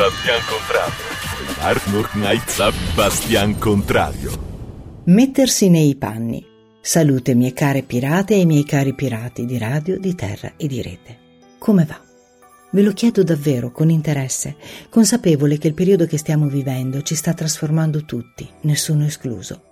Bastian Contrario. Arnold Knight Bastian Contrario. Mettersi nei panni. Salute mie care pirate e miei cari pirati di radio, di terra e di rete. Come va? Ve lo chiedo davvero con interesse, consapevole che il periodo che stiamo vivendo ci sta trasformando tutti, nessuno escluso.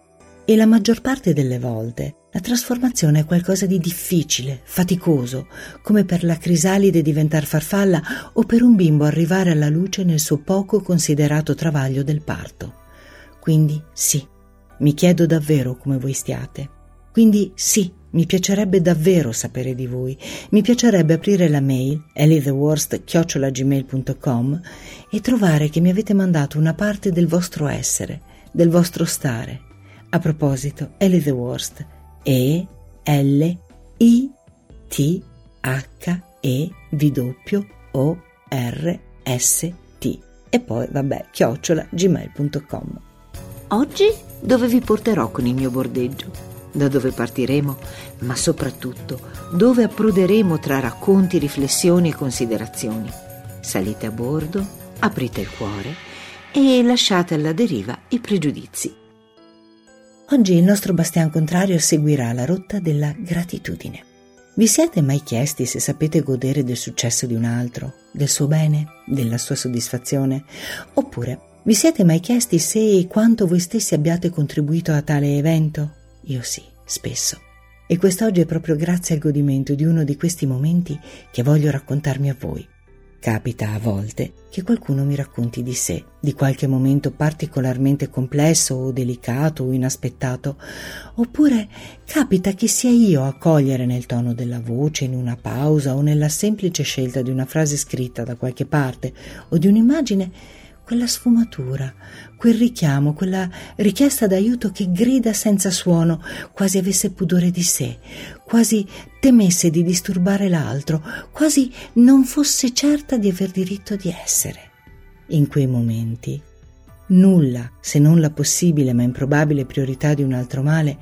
E la maggior parte delle volte la trasformazione è qualcosa di difficile, faticoso, come per la crisalide diventar farfalla o per un bimbo arrivare alla luce nel suo poco considerato travaglio del parto. Quindi sì, mi chiedo davvero come voi stiate. Quindi sì, mi piacerebbe davvero sapere di voi. Mi piacerebbe aprire la mail ellietheworst.gmail.com e trovare che mi avete mandato una parte del vostro essere, del vostro stare. A proposito, Ellie the Worst. E L I T H E V O R S T. E poi, vabbè, chiocciola gmail.com. Oggi dove vi porterò con il mio bordeggio? da dove partiremo, ma soprattutto dove approderemo tra racconti, riflessioni e considerazioni. Salite a bordo, aprite il cuore e lasciate alla deriva i pregiudizi. Oggi il nostro bastian contrario seguirà la rotta della gratitudine. Vi siete mai chiesti se sapete godere del successo di un altro, del suo bene, della sua soddisfazione? Oppure vi siete mai chiesti se e quanto voi stessi abbiate contribuito a tale evento? Io sì, spesso. E quest'oggi è proprio grazie al godimento di uno di questi momenti che voglio raccontarmi a voi. Capita a volte che qualcuno mi racconti di sé, di qualche momento particolarmente complesso o delicato o inaspettato, oppure capita che sia io a cogliere nel tono della voce, in una pausa o nella semplice scelta di una frase scritta da qualche parte o di un'immagine quella sfumatura, quel richiamo, quella richiesta d'aiuto che grida senza suono, quasi avesse pudore di sé, quasi temesse di disturbare l'altro, quasi non fosse certa di aver diritto di essere. In quei momenti Nulla, se non la possibile ma improbabile priorità di un altro male,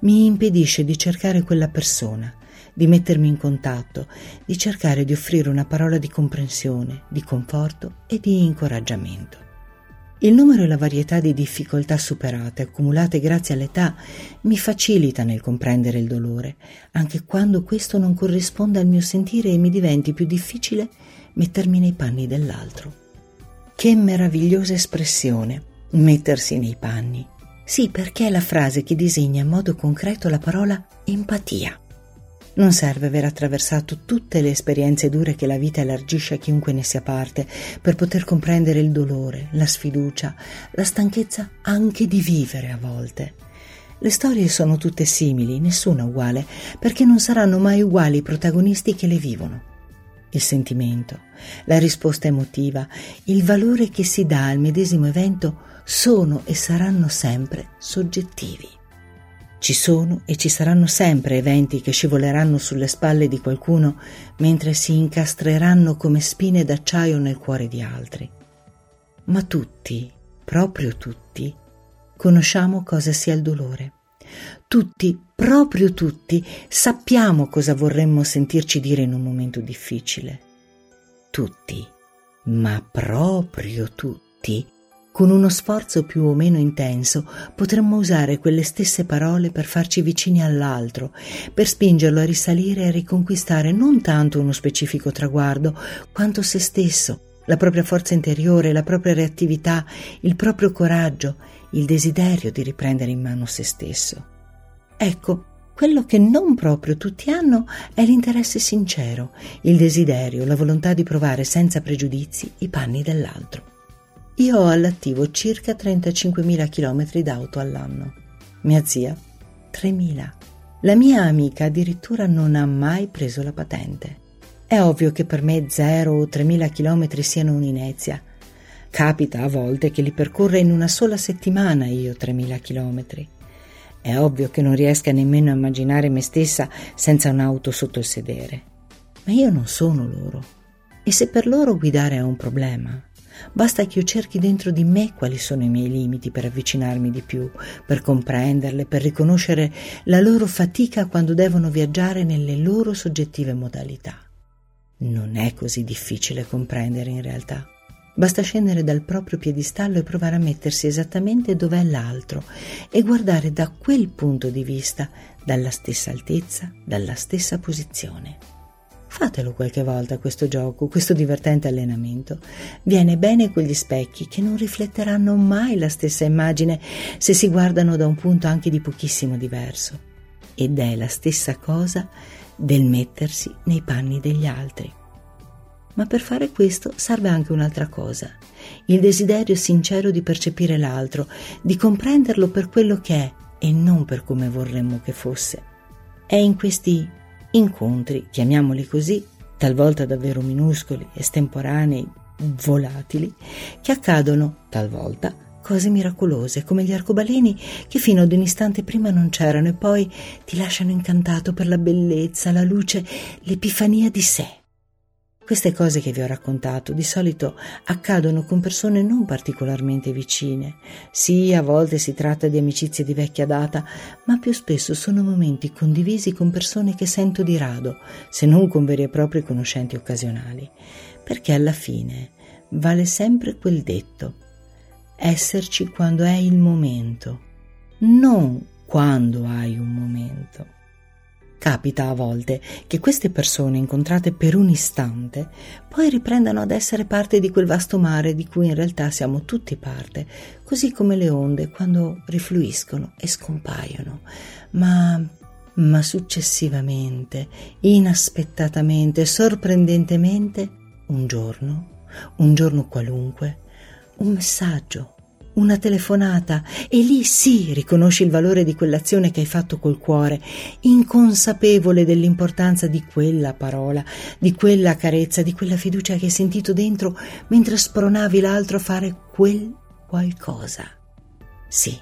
mi impedisce di cercare quella persona, di mettermi in contatto, di cercare di offrire una parola di comprensione, di conforto e di incoraggiamento. Il numero e la varietà di difficoltà superate, accumulate grazie all'età, mi facilita nel comprendere il dolore, anche quando questo non corrisponde al mio sentire e mi diventi più difficile mettermi nei panni dell'altro. Che meravigliosa espressione, mettersi nei panni. Sì, perché è la frase che disegna in modo concreto la parola empatia. Non serve aver attraversato tutte le esperienze dure che la vita elargisce a chiunque ne sia parte per poter comprendere il dolore, la sfiducia, la stanchezza anche di vivere a volte. Le storie sono tutte simili, nessuna uguale, perché non saranno mai uguali i protagonisti che le vivono. Il sentimento, la risposta emotiva, il valore che si dà al medesimo evento sono e saranno sempre soggettivi. Ci sono e ci saranno sempre eventi che scivoleranno sulle spalle di qualcuno mentre si incastreranno come spine d'acciaio nel cuore di altri. Ma tutti, proprio tutti, conosciamo cosa sia il dolore. Tutti, proprio tutti, sappiamo cosa vorremmo sentirci dire in un momento difficile. Tutti, ma proprio tutti, con uno sforzo più o meno intenso potremmo usare quelle stesse parole per farci vicini all'altro, per spingerlo a risalire e a riconquistare non tanto uno specifico traguardo, quanto se stesso, la propria forza interiore, la propria reattività, il proprio coraggio, il desiderio di riprendere in mano se stesso. Ecco, quello che non proprio tutti hanno è l'interesse sincero, il desiderio, la volontà di provare senza pregiudizi i panni dell'altro. Io ho all'attivo circa 35.000 km d'auto all'anno. Mia zia 3.000. La mia amica addirittura non ha mai preso la patente. È ovvio che per me 0 o 3.000 km siano un'inezia. Capita a volte che li percorra in una sola settimana io 3.000 km. È ovvio che non riesca nemmeno a immaginare me stessa senza un'auto sotto il sedere. Ma io non sono loro. E se per loro guidare è un problema, Basta che io cerchi dentro di me quali sono i miei limiti per avvicinarmi di più, per comprenderle, per riconoscere la loro fatica quando devono viaggiare nelle loro soggettive modalità. Non è così difficile comprendere in realtà. Basta scendere dal proprio piedistallo e provare a mettersi esattamente dove è l'altro e guardare da quel punto di vista, dalla stessa altezza, dalla stessa posizione. Fatelo qualche volta questo gioco, questo divertente allenamento. Viene bene quegli specchi che non rifletteranno mai la stessa immagine se si guardano da un punto anche di pochissimo diverso. Ed è la stessa cosa del mettersi nei panni degli altri. Ma per fare questo serve anche un'altra cosa, il desiderio sincero di percepire l'altro, di comprenderlo per quello che è e non per come vorremmo che fosse. È in questi incontri, chiamiamoli così, talvolta davvero minuscoli, estemporanei, volatili, che accadono, talvolta, cose miracolose, come gli arcobaleni che fino ad un istante prima non c'erano e poi ti lasciano incantato per la bellezza, la luce, l'epifania di sé. Queste cose che vi ho raccontato di solito accadono con persone non particolarmente vicine. Sì, a volte si tratta di amicizie di vecchia data, ma più spesso sono momenti condivisi con persone che sento di rado, se non con veri e propri conoscenti occasionali. Perché alla fine vale sempre quel detto: esserci quando è il momento, non quando hai un momento. Capita a volte che queste persone incontrate per un istante poi riprendano ad essere parte di quel vasto mare di cui in realtà siamo tutti parte, così come le onde quando rifluiscono e scompaiono. Ma, ma successivamente, inaspettatamente, sorprendentemente, un giorno, un giorno qualunque, un messaggio, una telefonata e lì sì riconosci il valore di quell'azione che hai fatto col cuore, inconsapevole dell'importanza di quella parola, di quella carezza, di quella fiducia che hai sentito dentro mentre spronavi l'altro a fare quel qualcosa. Sì,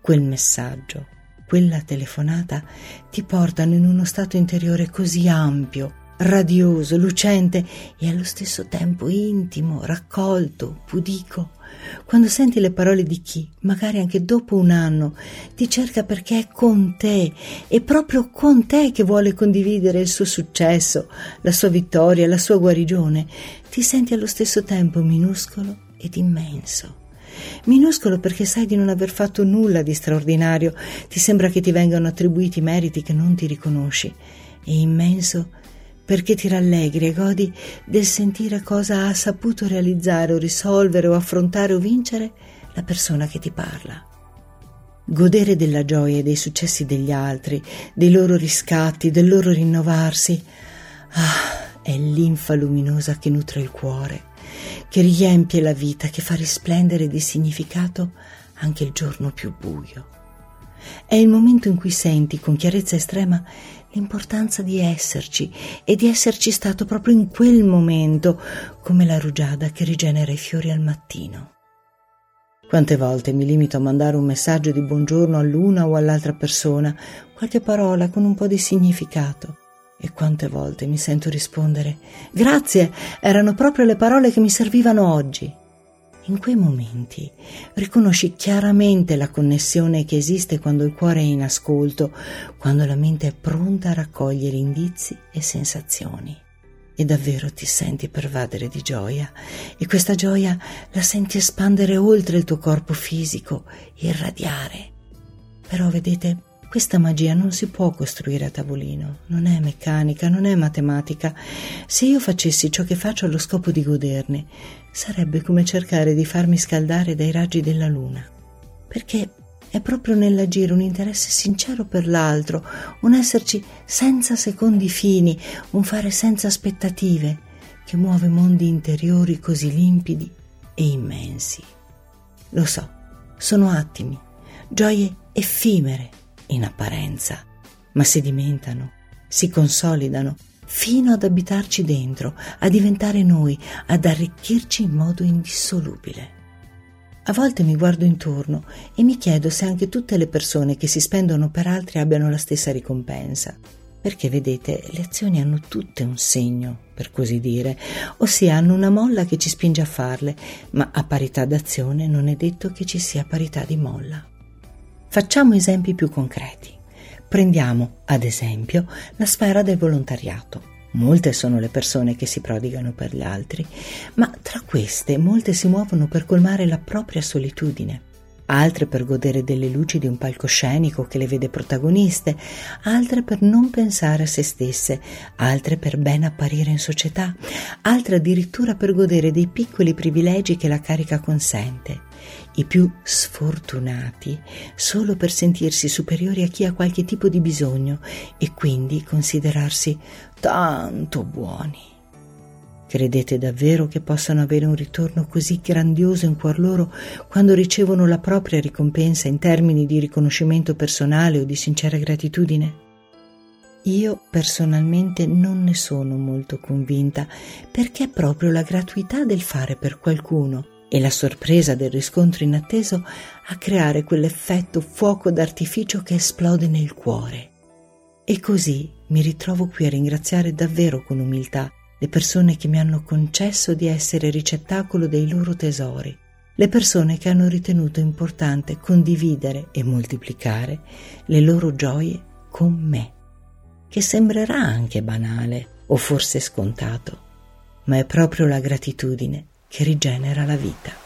quel messaggio, quella telefonata ti portano in uno stato interiore così ampio, radioso, lucente e allo stesso tempo intimo, raccolto, pudico. Quando senti le parole di chi, magari anche dopo un anno, ti cerca perché è con te, è proprio con te che vuole condividere il suo successo, la sua vittoria, la sua guarigione, ti senti allo stesso tempo minuscolo ed immenso. Minuscolo perché sai di non aver fatto nulla di straordinario, ti sembra che ti vengano attribuiti meriti che non ti riconosci, e immenso perché ti rallegri e godi del sentire cosa ha saputo realizzare o risolvere o affrontare o vincere la persona che ti parla. Godere della gioia e dei successi degli altri, dei loro riscatti, del loro rinnovarsi, ah, è l'infa luminosa che nutre il cuore, che riempie la vita, che fa risplendere di significato anche il giorno più buio. È il momento in cui senti con chiarezza estrema l'importanza di esserci e di esserci stato proprio in quel momento, come la rugiada che rigenera i fiori al mattino. Quante volte mi limito a mandare un messaggio di buongiorno all'una o all'altra persona, qualche parola con un po' di significato. E quante volte mi sento rispondere Grazie, erano proprio le parole che mi servivano oggi. In quei momenti riconosci chiaramente la connessione che esiste quando il cuore è in ascolto, quando la mente è pronta a raccogliere indizi e sensazioni. E davvero ti senti pervadere di gioia e questa gioia la senti espandere oltre il tuo corpo fisico, irradiare. Però vedete, questa magia non si può costruire a tavolino, non è meccanica, non è matematica. Se io facessi ciò che faccio allo scopo di goderne, sarebbe come cercare di farmi scaldare dai raggi della luna. Perché è proprio nell'agire un interesse sincero per l'altro, un esserci senza secondi fini, un fare senza aspettative, che muove mondi interiori così limpidi e immensi. Lo so, sono attimi, gioie effimere in apparenza, ma sedimentano, si consolidano fino ad abitarci dentro, a diventare noi, ad arricchirci in modo indissolubile. A volte mi guardo intorno e mi chiedo se anche tutte le persone che si spendono per altri abbiano la stessa ricompensa. Perché vedete, le azioni hanno tutte un segno, per così dire, ossia hanno una molla che ci spinge a farle, ma a parità d'azione non è detto che ci sia parità di molla. Facciamo esempi più concreti. Prendiamo, ad esempio, la sfera del volontariato. Molte sono le persone che si prodigano per gli altri, ma tra queste molte si muovono per colmare la propria solitudine altre per godere delle luci di un palcoscenico che le vede protagoniste, altre per non pensare a se stesse, altre per ben apparire in società, altre addirittura per godere dei piccoli privilegi che la carica consente. I più sfortunati solo per sentirsi superiori a chi ha qualche tipo di bisogno e quindi considerarsi tanto buoni. Credete davvero che possano avere un ritorno così grandioso in cuor loro quando ricevono la propria ricompensa in termini di riconoscimento personale o di sincera gratitudine? Io personalmente non ne sono molto convinta perché è proprio la gratuità del fare per qualcuno e la sorpresa del riscontro inatteso a creare quell'effetto fuoco d'artificio che esplode nel cuore. E così mi ritrovo qui a ringraziare davvero con umiltà le persone che mi hanno concesso di essere ricettacolo dei loro tesori, le persone che hanno ritenuto importante condividere e moltiplicare le loro gioie con me, che sembrerà anche banale o forse scontato, ma è proprio la gratitudine che rigenera la vita.